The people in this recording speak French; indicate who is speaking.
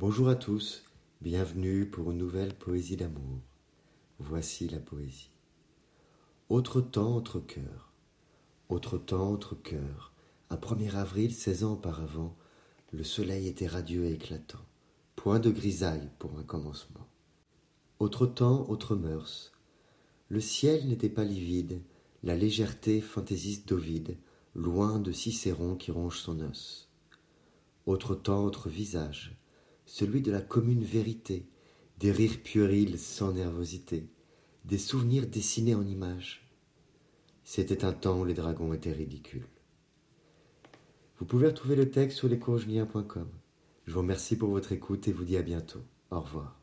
Speaker 1: Bonjour à tous, bienvenue pour une nouvelle poésie d'amour. Voici la poésie. Autre temps, autre cœur. Autre temps, autre cœur. Un 1er avril, 16 ans auparavant, le soleil était radieux et éclatant. Point de grisaille pour un commencement. Autre temps, autre mœurs. Le ciel n'était pas livide, la légèreté fantaisiste d'Ovide, loin de Cicéron qui ronge son os. Autre temps, autre visage celui de la commune vérité, des rires puérils sans nervosité, des souvenirs dessinés en images. C'était un temps où les dragons étaient ridicules. Vous pouvez retrouver le texte sur lescourgeniens.com. Je vous remercie pour votre écoute et vous dis à bientôt. Au revoir.